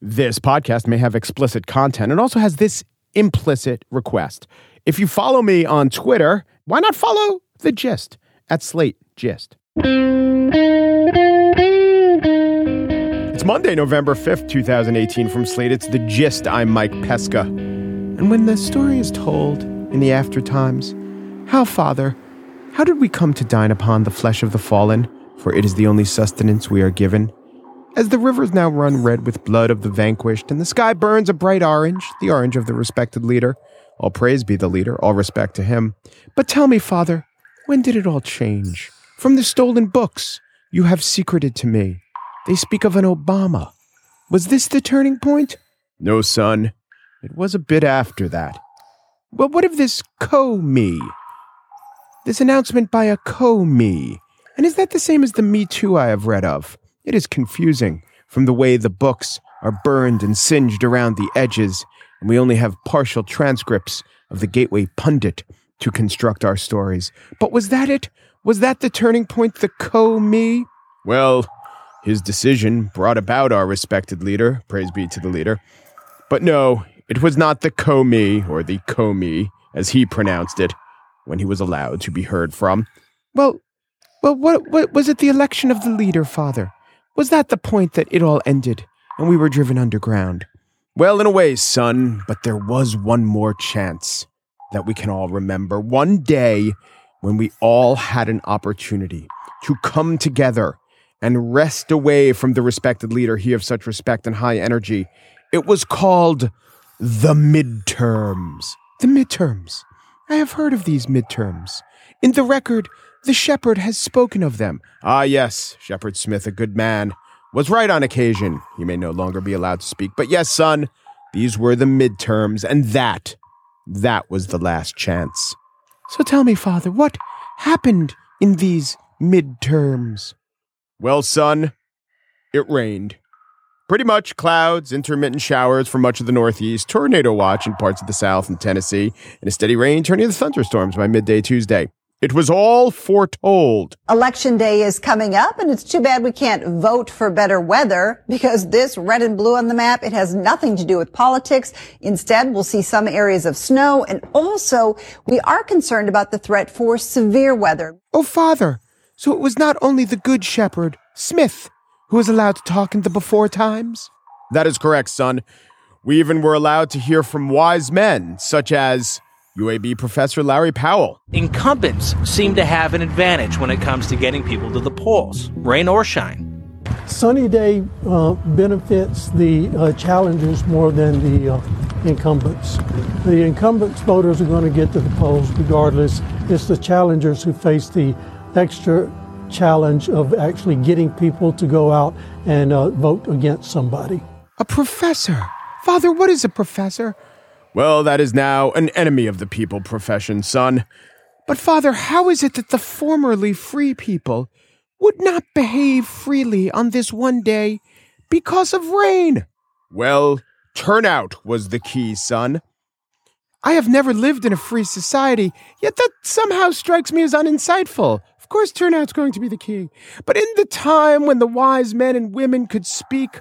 This podcast may have explicit content and also has this implicit request. If you follow me on Twitter, why not follow the gist at Slate Gist? It's Monday, November 5th, 2018. From Slate, it's The Gist. I'm Mike Pesca. And when the story is told in the aftertimes, how, Father, how did we come to dine upon the flesh of the fallen? For it is the only sustenance we are given. As the rivers now run red with blood of the vanquished, and the sky burns a bright orange, the orange of the respected leader. All praise be the leader, all respect to him. But tell me, Father, when did it all change? From the stolen books you have secreted to me, they speak of an Obama. Was this the turning point? No, son. It was a bit after that. But what of this co-me? This announcement by a co-me. And is that the same as the Me Too I have read of? It is confusing from the way the books are burned and singed around the edges, and we only have partial transcripts of the Gateway Pundit to construct our stories. But was that it? Was that the turning point, the co me? Well, his decision brought about our respected leader, praise be to the leader. But no, it was not the co me or the co me, as he pronounced it, when he was allowed to be heard from. Well, well, what, what was it the election of the leader, father? Was that the point that it all ended and we were driven underground? Well, in a way, son, but there was one more chance that we can all remember. One day when we all had an opportunity to come together and rest away from the respected leader, he of such respect and high energy. It was called the midterms. The midterms. I have heard of these midterms. In the record, the shepherd has spoken of them. Ah, yes, Shepherd Smith, a good man, was right on occasion. He may no longer be allowed to speak. But yes, son, these were the midterms, and that, that was the last chance. So tell me, father, what happened in these midterms? Well, son, it rained. Pretty much clouds, intermittent showers for much of the Northeast, tornado watch in parts of the South and Tennessee, and a steady rain turning into thunderstorms by midday Tuesday. It was all foretold. Election day is coming up and it's too bad we can't vote for better weather because this red and blue on the map, it has nothing to do with politics. Instead, we'll see some areas of snow and also we are concerned about the threat for severe weather. Oh, father. So it was not only the good shepherd, Smith, who was allowed to talk in the before times? That is correct, son. We even were allowed to hear from wise men such as UAB professor Larry Powell. Incumbents seem to have an advantage when it comes to getting people to the polls, rain or shine. Sunny day uh, benefits the uh, challengers more than the uh, incumbents. The incumbents voters are going to get to the polls regardless. It's the challengers who face the extra challenge of actually getting people to go out and uh, vote against somebody. A professor. Father, what is a professor? Well, that is now an enemy of the people profession, son. But, Father, how is it that the formerly free people would not behave freely on this one day because of rain? Well, turnout was the key, son. I have never lived in a free society, yet that somehow strikes me as uninsightful. Of course, turnout's going to be the key. But in the time when the wise men and women could speak,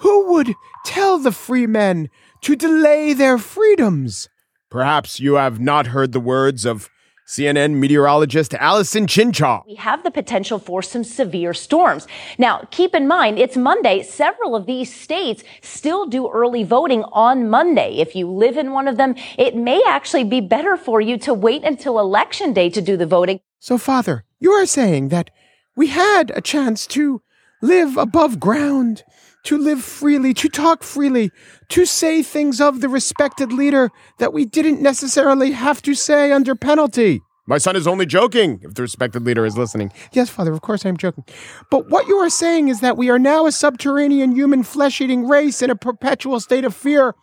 who would tell the free men to delay their freedoms? Perhaps you have not heard the words of CNN meteorologist Allison Chinchar. We have the potential for some severe storms. Now, keep in mind, it's Monday. Several of these states still do early voting on Monday. If you live in one of them, it may actually be better for you to wait until election day to do the voting. So, Father, you are saying that we had a chance to live above ground, to live freely, to talk freely, to say things of the respected leader that we didn't necessarily have to say under penalty. My son is only joking, if the respected leader is listening. Yes, Father, of course I'm joking. But what you are saying is that we are now a subterranean human flesh eating race in a perpetual state of fear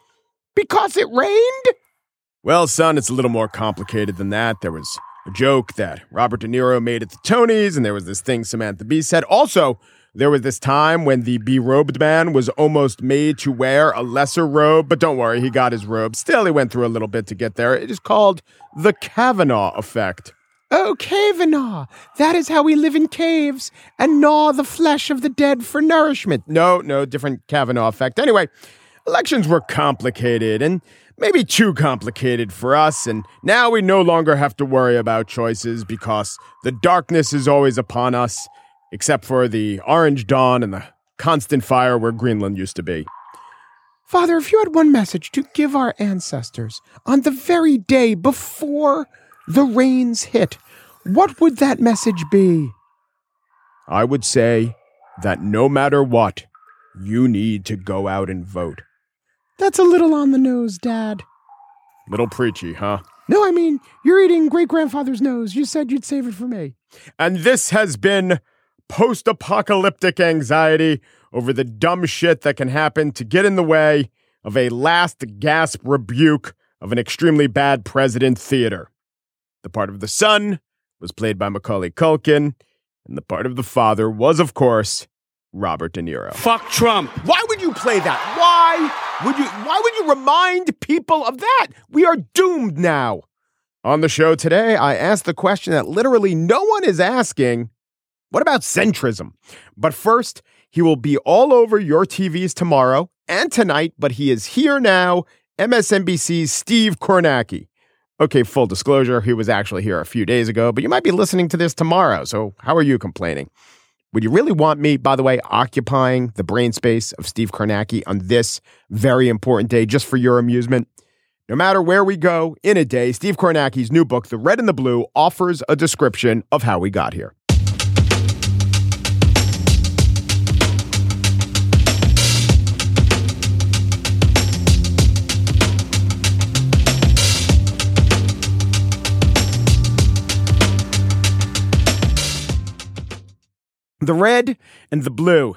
because it rained? Well, son, it's a little more complicated than that. There was a joke that Robert De Niro made at the Tonys, and there was this thing Samantha Bee said. Also, there was this time when the berobed man was almost made to wear a lesser robe, but don't worry, he got his robe. Still, he went through a little bit to get there. It is called the Kavanaugh effect. Oh, Kavanaugh, that is how we live in caves and gnaw the flesh of the dead for nourishment. No, no, different Kavanaugh effect. Anyway, elections were complicated and maybe too complicated for us, and now we no longer have to worry about choices because the darkness is always upon us, except for the orange dawn and the constant fire where Greenland used to be. Father, if you had one message to give our ancestors on the very day before the rains hit, what would that message be? I would say that no matter what, you need to go out and vote. That's a little on the nose, Dad. Little preachy, huh? No, I mean, you're eating great grandfather's nose. You said you'd save it for me. And this has been post apocalyptic anxiety over the dumb shit that can happen to get in the way of a last gasp rebuke of an extremely bad president theater. The part of the son was played by Macaulay Culkin, and the part of the father was, of course, Robert De Niro. Fuck Trump. Why would you play that? Why would you why would you remind people of that? We are doomed now. On the show today, I asked the question that literally no one is asking. What about centrism? But first, he will be all over your TVs tomorrow and tonight, but he is here now, MSNBC's Steve Kornacki. Okay, full disclosure, he was actually here a few days ago, but you might be listening to this tomorrow, so how are you complaining? Would you really want me, by the way, occupying the brain space of Steve Kornacki on this very important day just for your amusement? No matter where we go in a day, Steve Kornacki's new book, The Red and the Blue, offers a description of how we got here. The red and the blue.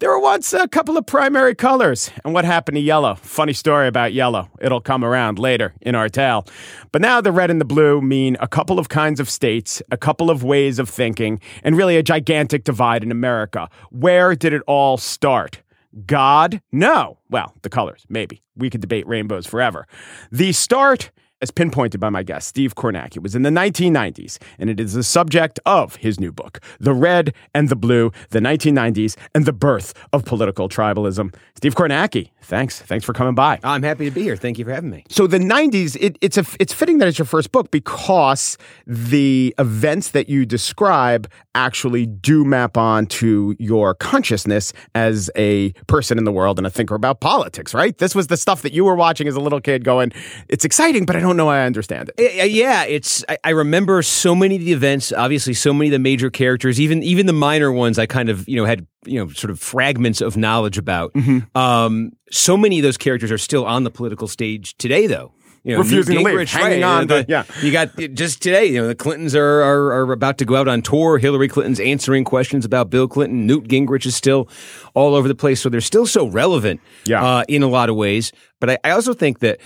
There were once a couple of primary colors. And what happened to yellow? Funny story about yellow. It'll come around later in our tale. But now the red and the blue mean a couple of kinds of states, a couple of ways of thinking, and really a gigantic divide in America. Where did it all start? God? No. Well, the colors, maybe. We could debate rainbows forever. The start as pinpointed by my guest, Steve Kornacki. It was in the 1990s, and it is the subject of his new book, The Red and the Blue, the 1990s and the Birth of Political Tribalism. Steve Kornacki, thanks. Thanks for coming by. I'm happy to be here. Thank you for having me. So the 90s, it, it's, a, it's fitting that it's your first book because the events that you describe actually do map on to your consciousness as a person in the world and a thinker about politics, right? This was the stuff that you were watching as a little kid going, it's exciting, but I don't know I understand it. Yeah, it's. I, I, remember so many of the events. Obviously, so many of the major characters, even even the minor ones. I kind of you know had you know sort of fragments of knowledge about. Mm-hmm. Um, so many of those characters are still on the political stage today, though. You know, refusing to leave, hanging right, on. You know, the, yeah, you got just today. You know, the Clintons are, are, are about to go out on tour. Hillary Clinton's answering questions about Bill Clinton. Newt Gingrich is still all over the place, so they're still so relevant. Yeah. Uh, in a lot of ways. But I, I also think that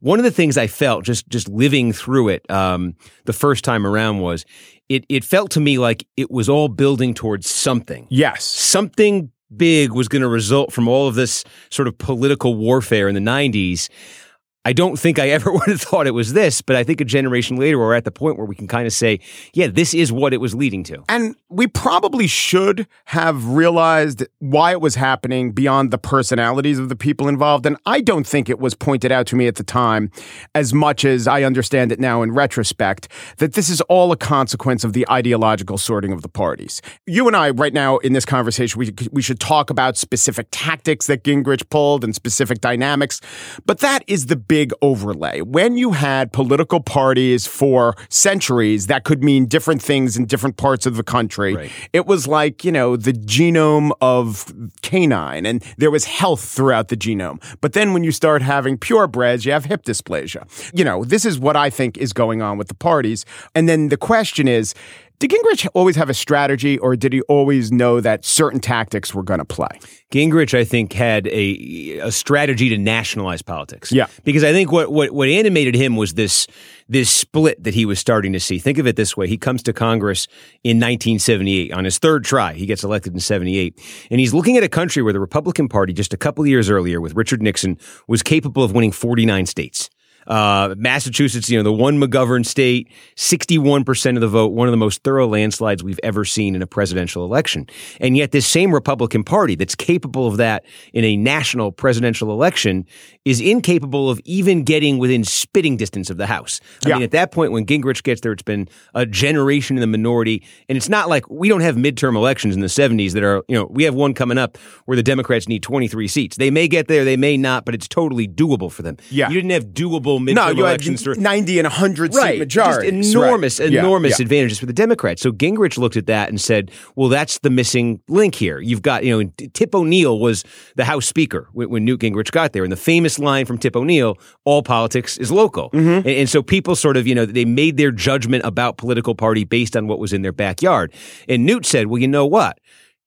one of the things I felt just just living through it um, the first time around was it it felt to me like it was all building towards something. Yes, something big was going to result from all of this sort of political warfare in the 90s I don't think I ever would have thought it was this, but I think a generation later we're at the point where we can kind of say, yeah, this is what it was leading to. And we probably should have realized why it was happening beyond the personalities of the people involved. And I don't think it was pointed out to me at the time as much as I understand it now in retrospect that this is all a consequence of the ideological sorting of the parties. You and I, right now in this conversation, we, we should talk about specific tactics that Gingrich pulled and specific dynamics, but that is the big overlay. When you had political parties for centuries, that could mean different things in different parts of the country. Right. It was like, you know, the genome of canine, and there was health throughout the genome. But then when you start having purebreds, you have hip dysplasia. You know, this is what I think is going on with the parties. And then the question is, did Gingrich always have a strategy, or did he always know that certain tactics were going to play? Gingrich, I think, had a a strategy to nationalize politics. Yeah, because I think what what what animated him was this this split that he was starting to see. Think of it this way: he comes to Congress in 1978 on his third try. He gets elected in 78, and he's looking at a country where the Republican Party just a couple years earlier with Richard Nixon was capable of winning 49 states. Uh, Massachusetts, you know, the one McGovern state, 61% of the vote, one of the most thorough landslides we've ever seen in a presidential election. And yet, this same Republican Party that's capable of that in a national presidential election is incapable of even getting within spitting distance of the House. I Yeah. mean, at that point, when Gingrich gets there, it's been a generation in the minority. And it's not like we don't have midterm elections in the 70s that are, you know, we have one coming up where the Democrats need 23 seats. They may get there, they may not, but it's totally doable for them. Yeah. You didn't have doable midterm No, you had 90 and 100 right, seat majorities. Just enormous, Right. Enormous yeah. advantages for the Democrats. So Gingrich looked at that and said, "Well, that's the missing link here. You've got, you know, Tip O'Neill was the House Speaker when, when Newt Gingrich got there, and the famous line from Tip O'Neill, "All politics is local." Mm-hmm. And, and so people sort of, you know, they made their judgment about political party based on what was in their backyard. And Newt said, "Well, you know what."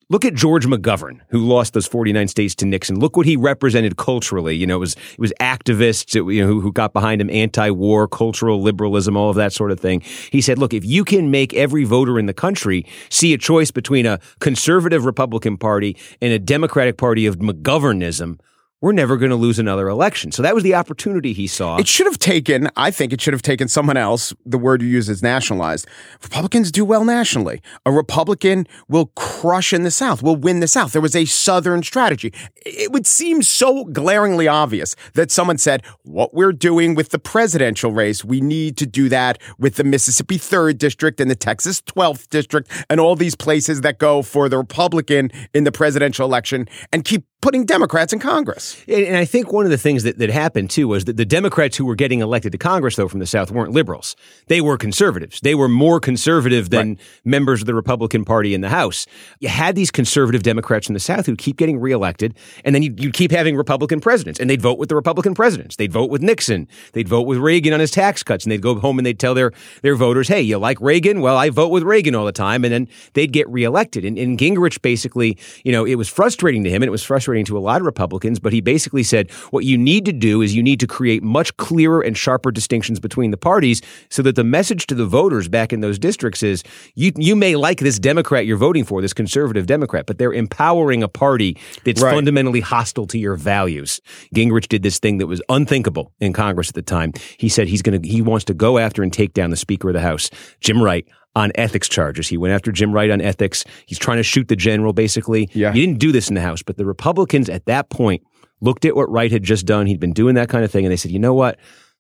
Look at George McGovern, who lost those 49 states to Nixon. Look what he represented culturally. You know, it was it was activists it, you know, who, who got behind him, anti-war, cultural liberalism, all of that sort of thing. He said, look, if you can make every voter in the country see a choice between a conservative Republican Party and a Democratic Party of McGovernism, we're never going to lose another election. So that was the opportunity he saw. It should have taken, I think it should have taken someone else. The word you use is nationalized. Republicans do well nationally. A Republican will crush in the South, will win the South. There was a Southern strategy. It would seem so glaringly obvious that someone said, what we're doing with the presidential race, we need to do that with the Mississippi 3rd District and the Texas 12th District and all these places that go for the Republican in the presidential election and keep putting Democrats in Congress. And, and I think one of the things that, that happened too was that the Democrats who were getting elected to Congress, though, from the South weren't liberals. They were conservatives. They were more conservative than members of the Republican Party in the House. You had these conservative Democrats in the South who keep getting reelected, and then you'd, you'd keep having Republican presidents, and they'd vote with the Republican presidents. They'd vote with Nixon. They'd vote with Reagan on his tax cuts, and they'd go home and they'd tell their, their voters, hey, you like Reagan? Well, I vote with Reagan all the time. And then they'd get reelected. And, and Gingrich basically, you know, it was frustrating to him, and it was frustrating to a lot of Republicans, but he basically said, what you need to do is you need to create much clearer and sharper distinctions between the parties so that the message to the voters back in those districts is you, you may like this Democrat you're voting for, this conservative Democrat, but they're empowering a party that's Right. fundamentally hostile to your values. Gingrich did this thing that was unthinkable in Congress at the time. He said he's going to, he wants to go after and take down the Speaker of the House, Jim Wright. On ethics charges. He went after Jim Wright on ethics. He's trying to shoot the general, basically. Yeah. You didn't do this in the House, but the Republicans at that point looked at what Wright had just done. He'd been doing that kind of thing, and they said, you know what?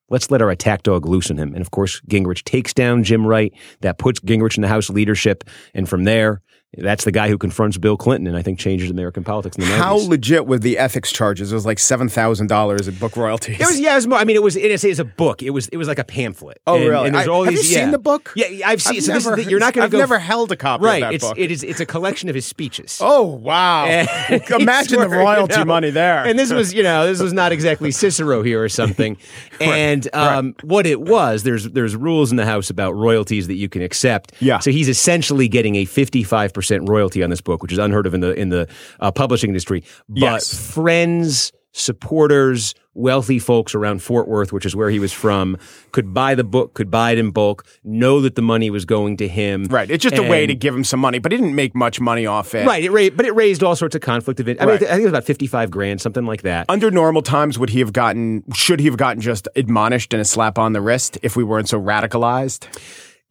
Let's let our attack dog loosen him. And of course, Gingrich takes down Jim Wright. That puts Gingrich in the House leadership. And from there, that's the guy who confronts Bill Clinton and I think changes American politics in the 90s. How legit were the ethics charges? It was like seven thousand dollars in book royalties. It was yeah. It was more, I mean, it was it is a book. It was it was like a pamphlet. Oh, And- really? And there's I- all have these. you yeah. seen the book? Yeah, I've seen. I've so never- the, you're not going to I've go. never held a copy of right. that it's book. it is it's a collection of his speeches. Oh wow! Imagine the royalty you know, money there. And this was, you know, this was not exactly Cicero here or something. And um, what it was, there's there's rules in the House about royalties that you can accept. Yeah. So he's essentially getting a 55 percent royalty on this book, which is unheard of in the in the uh, publishing industry. But Yes. friends, supporters, wealthy folks around Fort Worth, which is where he was from, could buy the book, could buy it in bulk, know that the money was going to him. right. It's just a way to give him some money, but he didn't make much money off it. Right, it ra- but it raised all sorts of conflict of it. I, Right. mean, I think it was about fifty-five grand, something like that. Under normal times, would he have gotten? Should he have gotten just admonished and a slap on the wrist if we weren't so radicalized?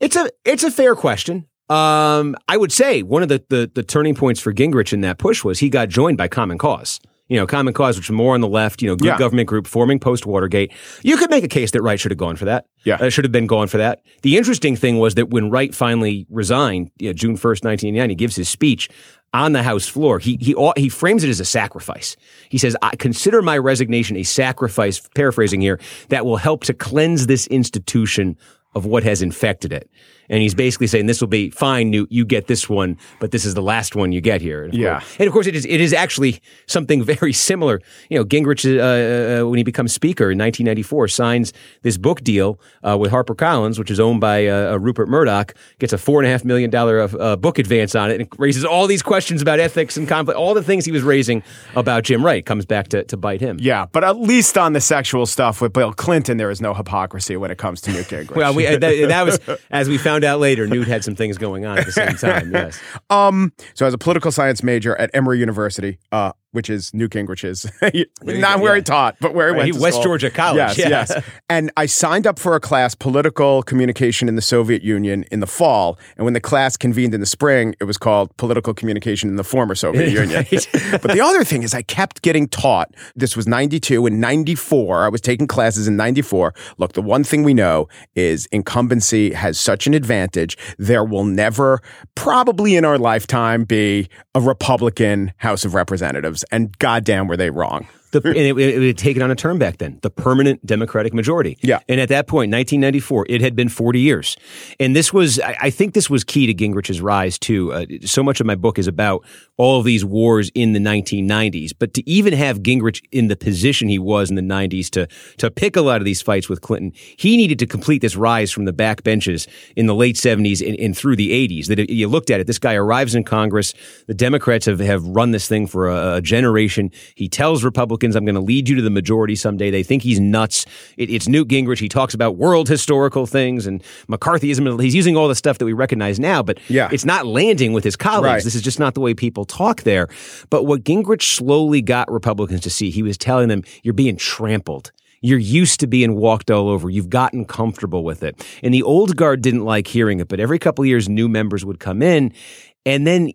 It's a it's a fair question. Um, I would say one of the, the the turning points for Gingrich in that push was he got joined by Common Cause. You know, Common Cause, which is more on the left, you know, good Yeah. government group forming post Watergate. You could make a case that Wright should have gone for that. Yeah. Uh, should have been gone for that. The interesting thing was that when Wright finally resigned, you know, June 1st, 1989, he gives his speech on the House floor. He, he, he frames it as a sacrifice. He says, I consider my resignation a sacrifice, paraphrasing here, that will help to cleanse this institution of what has infected it. And he's basically saying this will be fine, Newt. You get this one, but this is the last one you get here. And of Yeah. course- and of course, it is it is actually something very similar. You know, Gingrich, uh, uh, when he becomes Speaker in 1994, signs this book deal uh, with HarperCollins, which is owned by uh, uh, Rupert Murdoch, gets a four and a half million dollar uh, book advance on it, and raises all these questions about ethics and conflict, all the things he was raising about Jim Wright comes back to, to bite him. Yeah, but at least on the sexual stuff with Bill Clinton, there is no hypocrisy when it comes to Newt Gingrich. Well, we, uh, that, that was as we found out later. Newt had some things going on at the same time. Yes. Um, so as a political science major at Emory University, uh, which is New Newt Gingrich's, not where yeah. he taught, but where he Right, went he- to West school. Georgia College, Yes, yeah. yes. And I signed up for a class, political communication in the Soviet Union, in the fall. And when the class convened in the spring, it was called political communication in the former Soviet Union. but the other thing is, I kept getting taught. This was '92 and '94. I was taking classes in '94. Look, the one thing we know is incumbency has such an advantage. There will never, probably in our lifetime, be a Republican House of Representatives. And goddamn, were they wrong. The, and it, it had taken on a term back then, the permanent Democratic majority. Yeah. And at that point, 1994, it had been 40 years. And this was, I, I think this was key to Gingrich's rise, too. Uh, so much of my book is about all of these wars in the 1990s. But to even have Gingrich in the position he was in the 90s to, to pick a lot of these fights with Clinton, he needed to complete this rise from the back benches in the late 70s and, and through the 80s. That you looked at it, this guy arrives in Congress. The Democrats have, have run this thing for a, a generation. He tells Republicans, I'm going to lead you to the majority someday. They think he's nuts. It, it's Newt Gingrich. He talks about world historical things and McCarthyism. He's using all the stuff that we recognize now, but Yeah. it's not landing with his colleagues. Right. This is just not the way people talk there. But what Gingrich slowly got Republicans to see, he was telling them, you're being trampled. You're used to being walked all over. You've gotten comfortable with it. And the old guard didn't like hearing it, but every couple of years, new members would come in. And then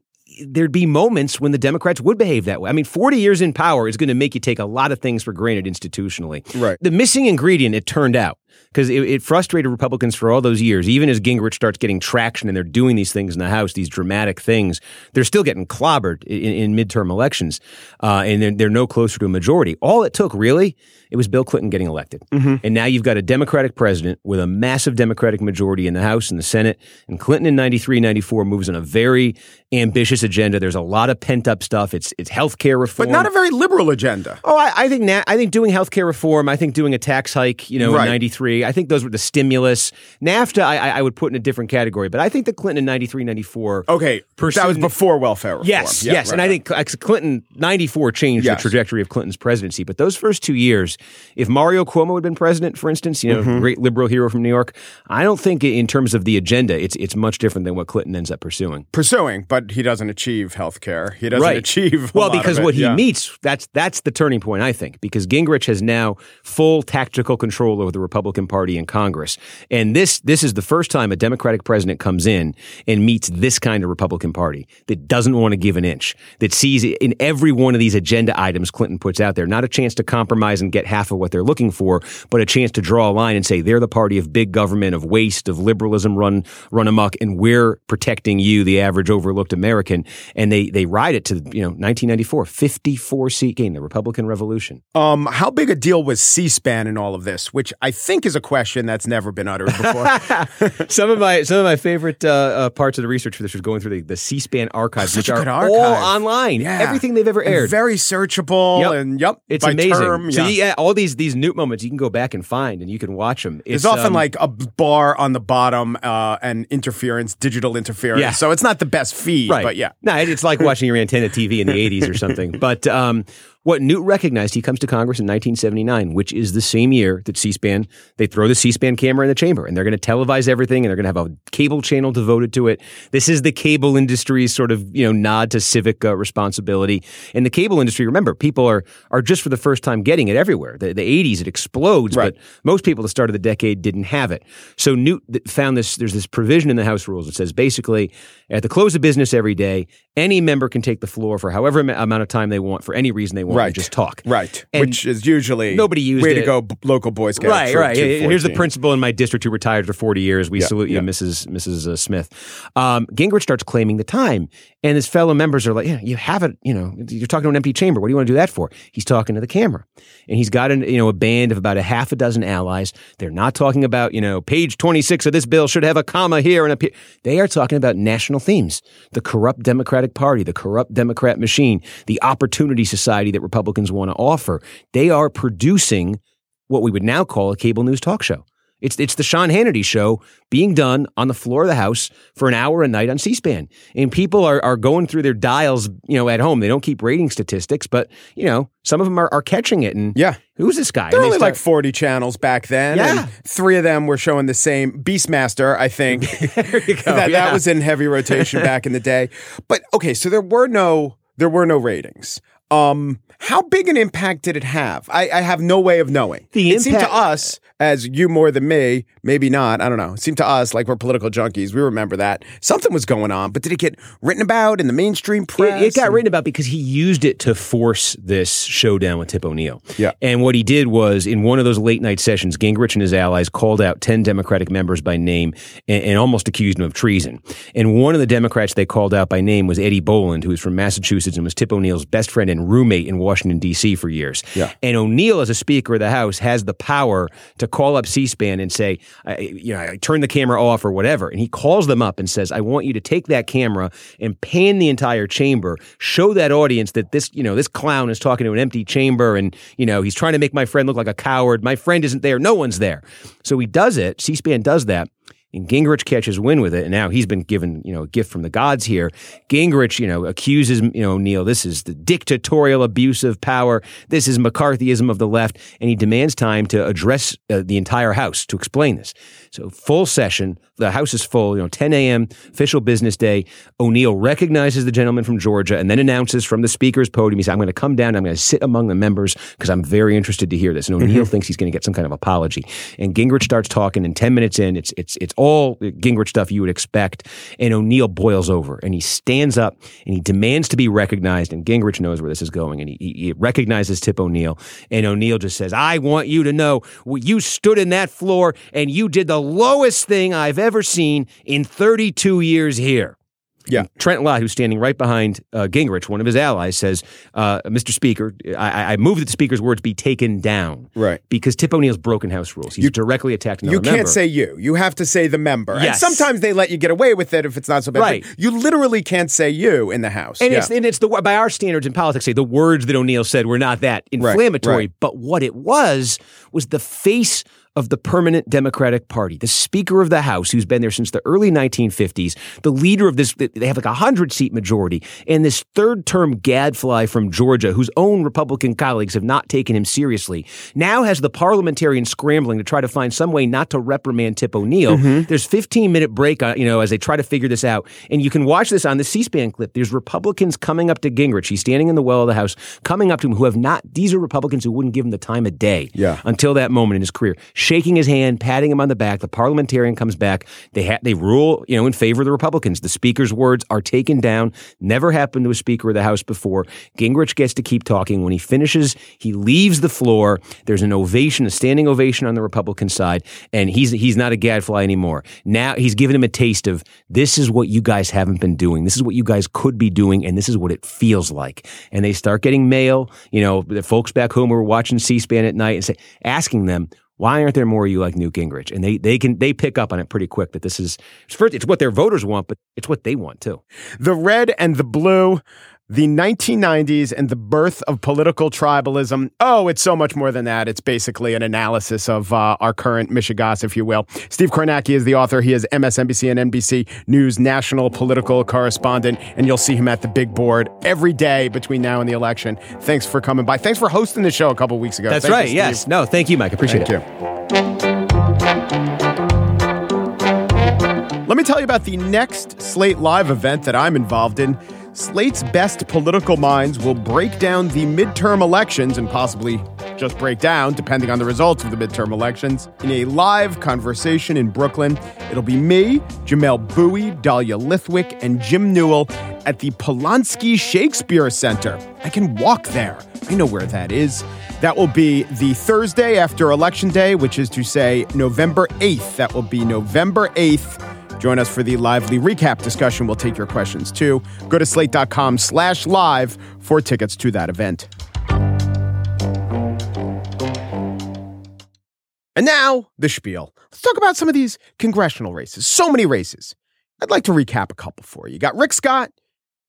there'd be moments when the Democrats would behave that way. I mean, 40 years in power is going to make you take a lot of things for granted institutionally. Right. The missing ingredient, it turned out, because it, it frustrated Republicans for all those years, even as Gingrich starts getting traction and they're doing these things in the House, these dramatic things, they're still getting clobbered in, in midterm elections, uh, and they're, they're no closer to a majority. All it took, really, it was Bill Clinton getting elected. And now you've got a Democratic president with a massive Democratic majority in the House and the Senate. And Clinton in 93, 94 moves on a very ambitious agenda. There's a lot of pent up stuff. It's it's healthcare reform. But not a very liberal agenda. Oh, I, I think na- I think doing healthcare reform. I think doing a tax hike. You know, Right. in '93. I think those were the stimulus. NAFTA, I, I- would put in a different category. But I think the Clinton in '93, '94. Okay, pursued- that was before welfare reform. Yes, Yeah, yes, right, and I think uh, Clinton '94 changed Yes. the trajectory of Clinton's presidency. But those first two years, if Mario Cuomo had been president, for instance, you know, Mm-hmm. great liberal hero from New York, I don't think in terms of the agenda, it's it's much different than what Clinton ends up pursuing. pursuing, but he doesn't achieve health care. He doesn't right. achieve. well because what he meets that's that's the turning point I think because Gingrich has now full tactical control over the Republican Party in Congress and this this is the first time a Democratic president comes in and meets this kind of Republican Party that doesn't want to give an inch that sees in every one of these agenda items Clinton puts out there not a chance to compromise and get half of what they're looking for but a chance to draw a line and say they're the party of big government of waste of liberalism run run amok and we're protecting you the average overlooked American and they they ride it to you know 1994 54 seat gain the Republican Revolution Um, how big a deal was C-SPAN in all of this? Which I think is a question that's never been uttered before. some of my some of my favorite uh, uh, parts of the research for this was going through the, the C-SPAN archives which are good all online Yeah. everything they've ever And aired very searchable, Yep. and yep, it's by amazing. term, so yeah. yeah, all these these newt moments you can go back and find, and you can watch them. There's often like a bar on the bottom uh, and interference, digital interference. Yeah. So it's not the best feed, right. but yeah. no, it's like watching your antenna TV in the '80s or something. But um, what Newt recognized, he comes to Congress in 1979, which is the same year that C-SPAN they throw the C-SPAN camera in the chamber, and they're going to televise everything, and they're going to have a cable channel devoted to it. This is the cable industry's sort of you know nod to civic uh, responsibility. And the cable industry, remember, people are are just for the first time getting it everywhere. The, the 80s, it explodes, Right. but most people at the start of the decade didn't have it. So Newt found this. There's this provision in the House rules that says basically, at the close of business every day, any member can take the floor for however am- amount of time they want for any reason they want Right. and just talk. Right. And Which is usually nobody used way it. to go, local Boy Scout. Right, right. Here's the principal in my district who retired for 40 years. We Yeah, salute you, yeah. Mrs. Mrs. Uh, Smith. Um, Gingrich starts claiming the time, and his fellow members are like, "Yeah, you have it. You know, you're talking to an empty chamber. What do you want to do that for?" He's talking to the camera, and he's got an, you know a band of about a half a dozen allies. They're not talking about you know page 26 of this bill should have a comma here and a. P-. They are talking about national themes: the corrupt Democratic Party, the corrupt Democrat machine, the opportunity society that Republicans want to offer. They are producing what we would now call a cable news talk show. It's it's the Sean Hannity show being done on the floor of the House for an hour a night on C-SPAN, and people are are going through their dials, you know, at home. They don't keep rating statistics, but you know, some of them are, are catching it. And Yeah. who's this guy? There were only like 40 channels back then. Yeah. And three of them were showing the same. Beastmaster, I think. there you go. that, yeah. that was in heavy rotation back in the day. But okay, so there were no there were no ratings. Um, how big an impact did it have? I, I have no way of knowing. The it seemed to us, as you more than me, maybe not. I don't know. It seemed to us like we're political junkies. We remember that something was going on, but did it get written about in the mainstream press? It, it got And- written about because he used it to force this showdown with Tip O'Neill. Yeah. And what he did was, in one of those late night sessions, Gingrich and his allies called out 10 Democratic members by name and, and almost accused them of treason. And one of the Democrats they called out by name was Eddie Boland, who was from Massachusetts and was Tip O'Neill's best friend and roommate in Washington, D.C. for years. Yeah. And O'Neill, as a Speaker of the House, has the power to call up C SPAN and say, I, you know, I turn the camera off or whatever. And he calls them up and says, I want you to take that camera and pan the entire chamber, show that audience that this, you know, this clown is talking to an empty chamber and, you know, he's trying to make my friend look like a coward. My friend isn't there. No one's there. So he does it. C SPAN does that. And Gingrich catches wind with it, and now he's been given, you know, a gift from the gods here. Gingrich, you know, accuses, you know, Neil, this is the dictatorial abuse of power. This is McCarthyism of the left, and he demands time to address uh, the entire House to explain this. So full session, the House is full, you know, 10 a.m. official business day. O'Neill recognizes the gentleman from Georgia and then announces from the speaker's podium, he said, I'm going to come down, I'm going to sit among the members because I'm very interested to hear this. And O'Neill thinks he's going to get some kind of apology. And Gingrich starts talking, and 10 minutes in, it's it's it's all Gingrich stuff you would expect. And O'Neill boils over and he stands up and he demands to be recognized. And Gingrich knows where this is going, and he, he, recognizes Tip O'Neill. And O'Neill just says, "I want you to know you stood in that floor and you did the lowest thing I've ever seen in 32 years here." Yeah. Trent Lott, who's standing right behind uh, Gingrich, one of his allies, says, uh, "Mr. Speaker, I, I move that the Speaker's words be taken down." Right. Because Tip O'Neill's broken House rules. He's directly attacked another You can't member. say you. You have to say the member. And sometimes they let you get away with it if it's not so bad. Right. You literally can't say you in the House. And Yeah. it's and it's the by our standards in politics, say the words that O'Neill said were not that inflammatory, right. but what it was was the face of the permanent Democratic Party, the Speaker of the House, who's been there since the early 1950s, the leader of this. They have like a hundred seat majority, and this third term gadfly from Georgia, whose own Republican colleagues have not taken him seriously, now has the parliamentarians scrambling to try to find some way not to reprimand Tip O'Neill. There's 15 minute break, uh, you know, as they try to figure this out, and you can watch this on the C-SPAN clip. There's Republicans coming up to Gingrich. He's standing in the well of the House, coming up to him who have not. These are Republicans who wouldn't give him the time of day Yeah. until that moment in his career, shaking his hand, patting him on the back. The parliamentarian comes back. They ha- they rule, you know, in favor of the Republicans. The speaker's words are taken down. Never happened to a speaker of the House before. Gingrich gets to keep talking. When he finishes, he leaves the floor. There's an ovation, a standing ovation on the Republican side, and he's he's not a gadfly anymore. Now he's given him a taste of this is what you guys haven't been doing. This is what you guys could be doing, and this is what it feels like. And they start getting mail. You know, the folks back home who are watching C-SPAN at night and say, asking them, why aren't there more of you like Newt Gingrich? And they they can they pick up on it pretty quick that this is first it's what their voters want, but it's what they want too. the red and the blue, the 1990s and the birth of political tribalism. Oh, it's so much more than that. It's basically an analysis of uh, our current mishegas, if you will. Steve Kornacki is the author. He is MSNBC and NBC News national political correspondent, and you'll see him at the big board every day between now and the election. Thanks for coming by. Thanks for hosting the show a couple weeks ago. That's Thank you, right. Steve. yes. No, thank you, Mike. Appreciate it. Thank it. you. Let me tell you about the next Slate Live event that I'm involved in. Slate's best political minds will break down the midterm elections and possibly just break down, depending on the results of the midterm elections, in a live conversation in Brooklyn. It'll be me, Jamelle Bouie, Dahlia Lithwick, and Jim Newell at the Polonsky Shakespeare Center. I can walk there. I know where that is. That will be the Thursday after Election Day, which is to say November 8th. That will be November 8th. Join us for the lively recap discussion. We'll take your questions too. Go to slate.com slash live for tickets to that event. And now, the spiel. Let's talk about some of these congressional races. So many races. I'd like to recap a couple for you. You got Rick Scott,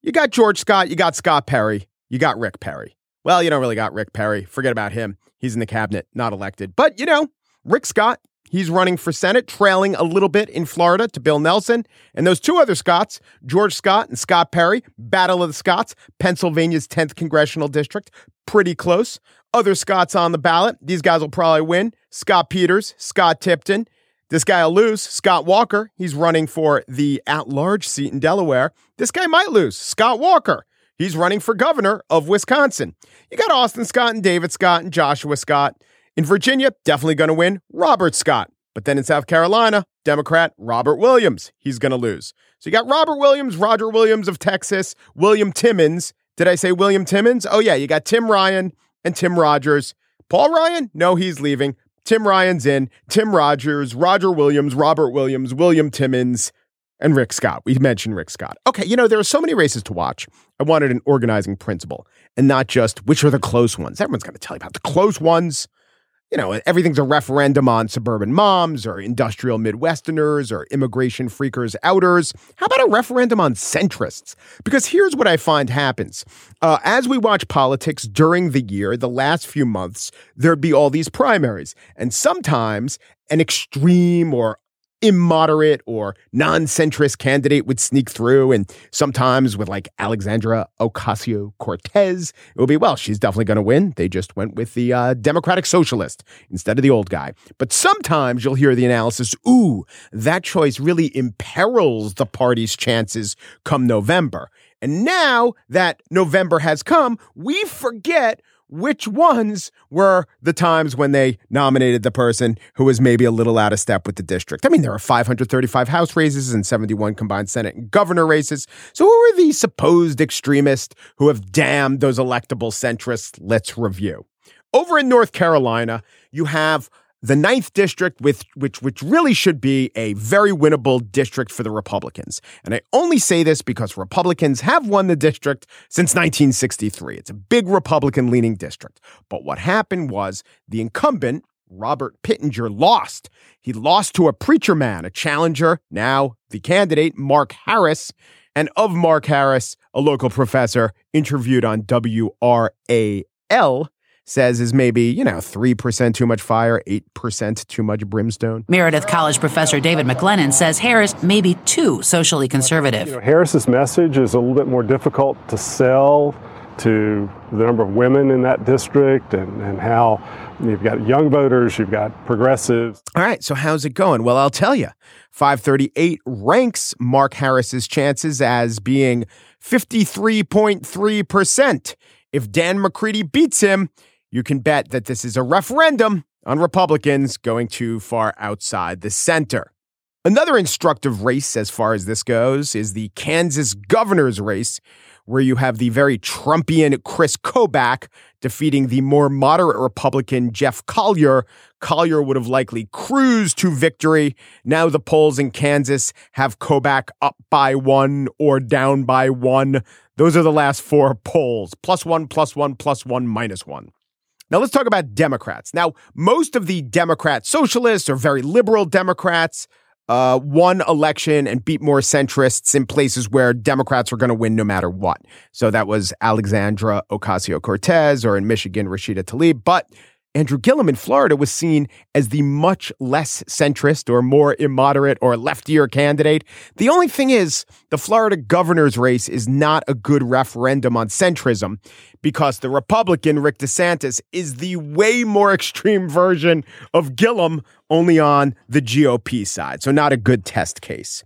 you got George Scott, you got Scott Perry, you got Rick Perry. Well, you don't really got Rick Perry. Forget about him. He's in the cabinet, not elected. But, you know, Rick Scott, he's running for Senate, trailing a little bit in Florida to Bill Nelson. And those two other Scotts, George Scott and Scott Perry, Battle of the Scotts, Pennsylvania's 10th congressional district, pretty close. Other Scotts on the ballot. These guys will probably win. Scott Peters, Scott Tipton. This guy will lose. Scott Walker, he's running for the at large seat in Delaware. This guy might lose. Scott Walker. He's running for governor of Wisconsin. You got Austin Scott and David Scott and Joshua Scott. In Virginia, definitely going to win Robert Scott. But then in South Carolina, Democrat Robert Williams. He's going to lose. So you got Robert Williams, Roger Williams of Texas, William Timmons. Did I say William Timmons? Oh, yeah, you got Tim Ryan and Tim Rogers. Paul Ryan? No, he's leaving. Tim Ryan's in. Tim Rogers, Roger Williams, Robert Williams, William Timmons, and Rick Scott. We mentioned Rick Scott. Okay, you know, there are so many races to watch. I wanted an organizing principle and not just which are the close ones. Everyone's going to tell you about the close ones you know, everything's a referendum on suburban moms or industrial Midwesterners or immigration freakers outers. How about a referendum on centrists? Because here's what I find happens. Uh, as we watch politics during the year, the last few months, there'd be all these primaries. And sometimes an extreme or immoderate or non-centrist candidate would sneak through and sometimes with like alexandra ocasio-cortez it would be well she's definitely going to win. They just went with the uh, democratic socialist instead of the old guy. But sometimes you'll hear the analysis ooh that choice really imperils the party's chances come november. And now that november has come we forget which ones were the times when they nominated the person who was maybe a little out of step with the district. I mean, there are 535 House races and 71 combined Senate and governor races. So who are the supposed extremists who have damned those electable centrists? Let's review. Over in North Carolina, you have the ninth district, with which which really should be a very winnable district for the Republicans. And I only say this because Republicans have won the district since 1963. It's a big Republican leaning district. But what happened was the incumbent, Robert Pittenger, lost. He lost to a preacher man, a challenger, now the candidate, Mark Harris. And of Mark Harris, a local professor interviewed on WRAL says is maybe, you know, 3% too much fire, 8% too much brimstone. Meredith College professor David McLennan says Harris may be too socially conservative. You know, Harris's message is a little bit more difficult to sell to the number of women in that district and, and how you've got young voters, you've got progressives. All right, so how's it going? Well, I'll tell you. 538 ranks Mark Harris's chances as being 53.3%. If Dan McCready beats him, you can bet that this is a referendum on Republicans going too far outside the center. Another instructive race, as far as this goes, is the Kansas governor's race, where you have the very Trumpian Chris Kobach defeating the more moderate Republican Jeff Colyer. Colyer would have likely cruised to victory. Now the polls in Kansas have Kobach up by one or down by one. Those are the last four polls plus one, plus one, plus one, minus one. Now let's talk about Democrats. Now, most of the Democrat socialists or very liberal Democrats uh, won election and beat more centrists in places where Democrats were going to win no matter what. So that was Alexandra Ocasio Cortez or in Michigan, Rashida Tlaib. But Andrew Gillum in Florida was seen as the much less centrist or more immoderate or leftier candidate. The only thing is, the Florida governor's race is not a good referendum on centrism because the Republican Rick DeSantis is the way more extreme version of Gillum, only on the GOP side. So, not a good test case.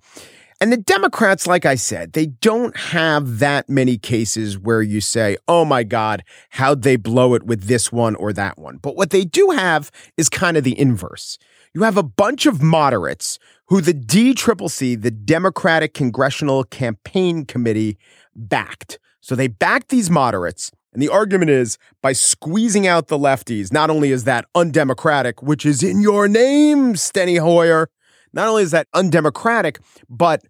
And the Democrats, like I said, they don't have that many cases where you say, oh my God, how'd they blow it with this one or that one? But what they do have is kind of the inverse. You have a bunch of moderates who the DCCC, the Democratic Congressional Campaign Committee, backed. So they backed these moderates. And the argument is by squeezing out the lefties, not only is that undemocratic, which is in your name, Steny Hoyer, not only is that undemocratic, but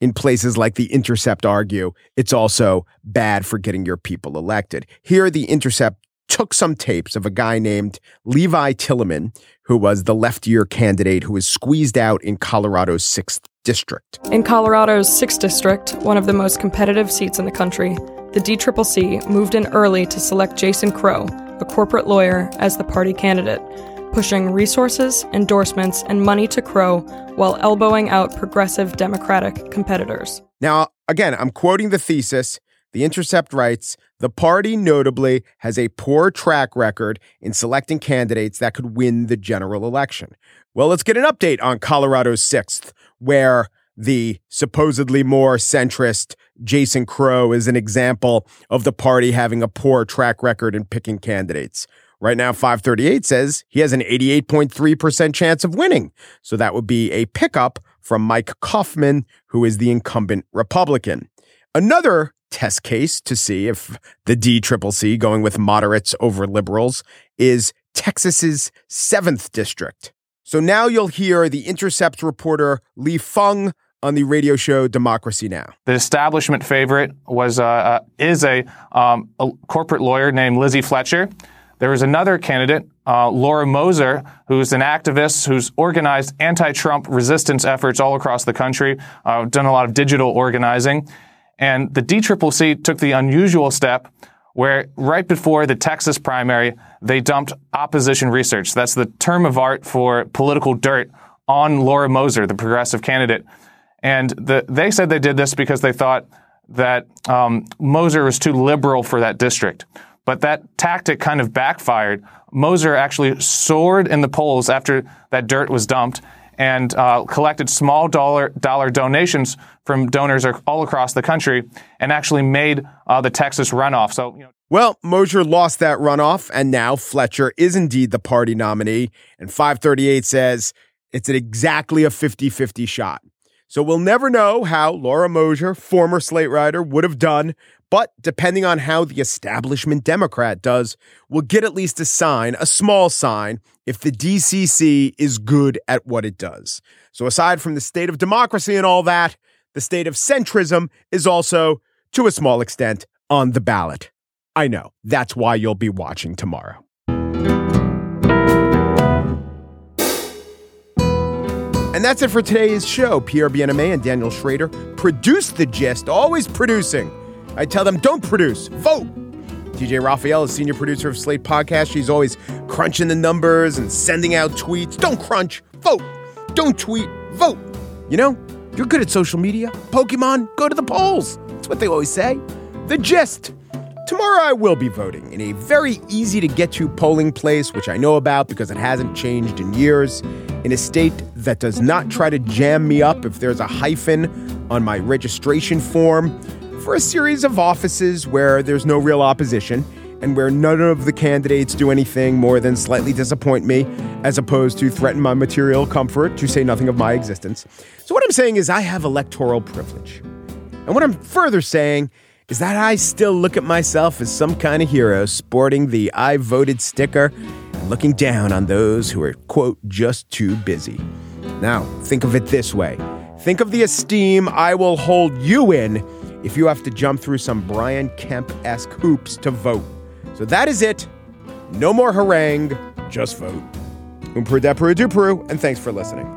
in places like The Intercept argue it's also bad for getting your people elected. Here, The Intercept took some tapes of a guy named Levi Tillemann, who was the leftier candidate who was squeezed out in Colorado's 6th district. In Colorado's 6th district, one of the most competitive seats in the country, the DCCC moved in early to select Jason Crow, a corporate lawyer, as the party candidate pushing resources, endorsements, and money to Crow while elbowing out progressive Democratic competitors. Now, again, I'm quoting the thesis. The Intercept writes The party notably has a poor track record in selecting candidates that could win the general election. Well, let's get an update on Colorado's 6th, where the supposedly more centrist Jason Crow is an example of the party having a poor track record in picking candidates. Right now, 538 says he has an 88.3% chance of winning. So that would be a pickup from Mike Coffman, who is the incumbent Republican. Another test case to see if the DCCC going with moderates over liberals is Texas's 7th district. So now you'll hear the Intercept reporter Lee Fang on the radio show Democracy Now. The establishment favorite was uh, uh, is a, um, a corporate lawyer named Lizzie Fletcher. There was another candidate, uh, Laura Moser, who's an activist who's organized anti-Trump resistance efforts all across the country, uh, done a lot of digital organizing. And the DCCC took the unusual step where right before the Texas primary, they dumped opposition research. That's the term of art for political dirt on Laura Moser, the progressive candidate. And the, they said they did this because they thought that um, Moser was too liberal for that district. But that tactic kind of backfired. Moser actually soared in the polls after that dirt was dumped and uh, collected small dollar dollar donations from donors all across the country and actually made uh, the Texas runoff. So, you know. Well, Moser lost that runoff, and now Fletcher is indeed the party nominee. And 538 says it's exactly a 50 50 shot. So we'll never know how Laura Moser, former slate writer, would have done but depending on how the establishment Democrat does, we'll get at least a sign, a small sign, if the DCC is good at what it does. So aside from the state of democracy and all that, the state of centrism is also, to a small extent, on the ballot. I know. That's why you'll be watching tomorrow. And that's it for today's show. Pierre Bienaimé and Daniel Schrader produced the gist, always producing. I tell them, don't produce, vote. DJ Raphael is senior producer of Slate Podcast. She's always crunching the numbers and sending out tweets. Don't crunch, vote. Don't tweet, vote. You know, you're good at social media. Pokemon, go to the polls. That's what they always say. The gist. Tomorrow I will be voting in a very easy to get to polling place, which I know about because it hasn't changed in years, in a state that does not try to jam me up if there's a hyphen on my registration form for a series of offices where there's no real opposition and where none of the candidates do anything more than slightly disappoint me, as opposed to threaten my material comfort, to say nothing of my existence. So, what I'm saying is, I have electoral privilege. And what I'm further saying is that I still look at myself as some kind of hero, sporting the I voted sticker and looking down on those who are, quote, just too busy. Now, think of it this way think of the esteem I will hold you in if you have to jump through some Brian Kemp esque hoops to vote. So that is it. No more harangue, just vote. Umpru depru and thanks for listening.